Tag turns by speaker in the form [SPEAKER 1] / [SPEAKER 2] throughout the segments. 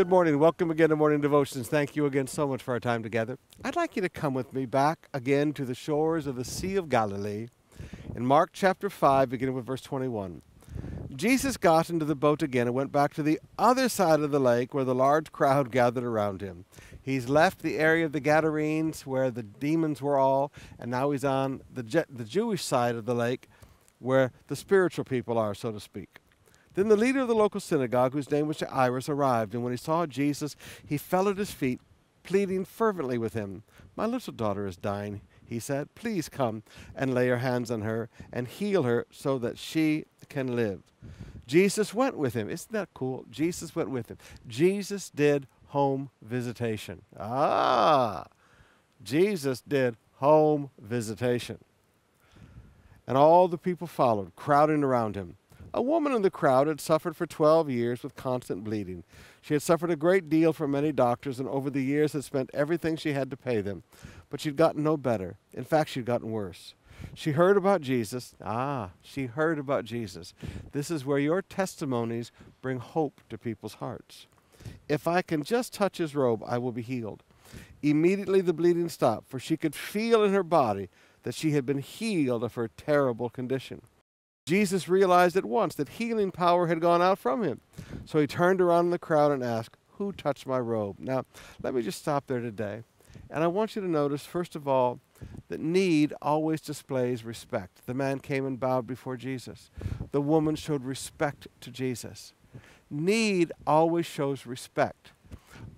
[SPEAKER 1] Good morning. Welcome again to Morning Devotions. Thank you again so much for our time together. I'd like you to come with me back again to the shores of the Sea of Galilee in Mark chapter 5, beginning with verse 21. Jesus got into the boat again and went back to the other side of the lake where the large crowd gathered around him. He's left the area of the Gadarenes where the demons were all, and now he's on the, Je- the Jewish side of the lake where the spiritual people are, so to speak. Then the leader of the local synagogue, whose name was Jairus, arrived, and when he saw Jesus, he fell at his feet, pleading fervently with him. My little daughter is dying, he said. Please come and lay your hands on her and heal her so that she can live. Jesus went with him. Isn't that cool? Jesus went with him. Jesus did home visitation. Ah, Jesus did home visitation. And all the people followed, crowding around him. A woman in the crowd had suffered for 12 years with constant bleeding. She had suffered a great deal from many doctors and over the years had spent everything she had to pay them. But she'd gotten no better. In fact, she'd gotten worse. She heard about Jesus. Ah, she heard about Jesus. This is where your testimonies bring hope to people's hearts. If I can just touch his robe, I will be healed. Immediately the bleeding stopped, for she could feel in her body that she had been healed of her terrible condition. Jesus realized at once that healing power had gone out from him. So he turned around in the crowd and asked, Who touched my robe? Now, let me just stop there today. And I want you to notice, first of all, that need always displays respect. The man came and bowed before Jesus, the woman showed respect to Jesus. Need always shows respect.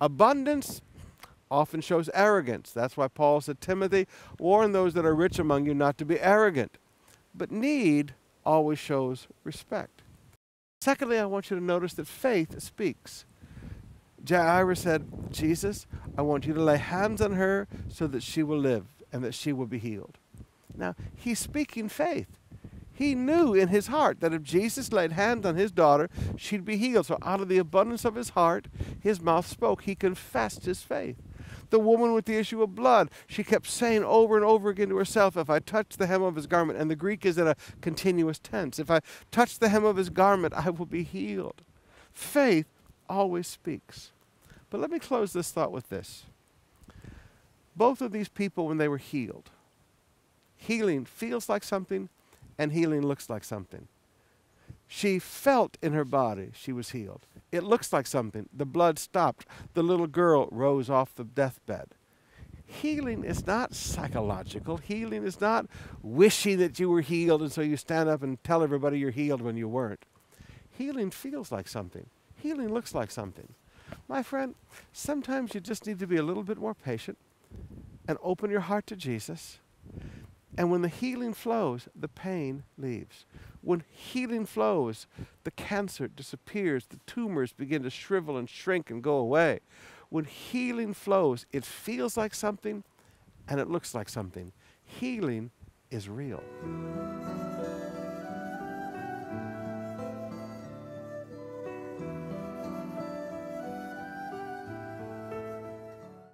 [SPEAKER 1] Abundance often shows arrogance. That's why Paul said, Timothy, warn those that are rich among you not to be arrogant. But need always shows respect. Secondly, I want you to notice that faith speaks. Jairus said, Jesus, I want you to lay hands on her so that she will live and that she will be healed. Now, he's speaking faith. He knew in his heart that if Jesus laid hands on his daughter, she'd be healed. So, out of the abundance of his heart, his mouth spoke. He confessed his faith the woman with the issue of blood. She kept saying over and over again to herself, If I touch the hem of his garment, and the Greek is in a continuous tense, if I touch the hem of his garment, I will be healed. Faith always speaks. But let me close this thought with this. Both of these people, when they were healed, healing feels like something, and healing looks like something. She felt in her body she was healed. It looks like something. The blood stopped. The little girl rose off the deathbed. Healing is not psychological. Healing is not wishing that you were healed and so you stand up and tell everybody you're healed when you weren't. Healing feels like something. Healing looks like something. My friend, sometimes you just need to be a little bit more patient and open your heart to Jesus. And when the healing flows, the pain leaves. When healing flows, the cancer disappears, the tumors begin to shrivel and shrink and go away. When healing flows, it feels like something and it looks like something. Healing is real.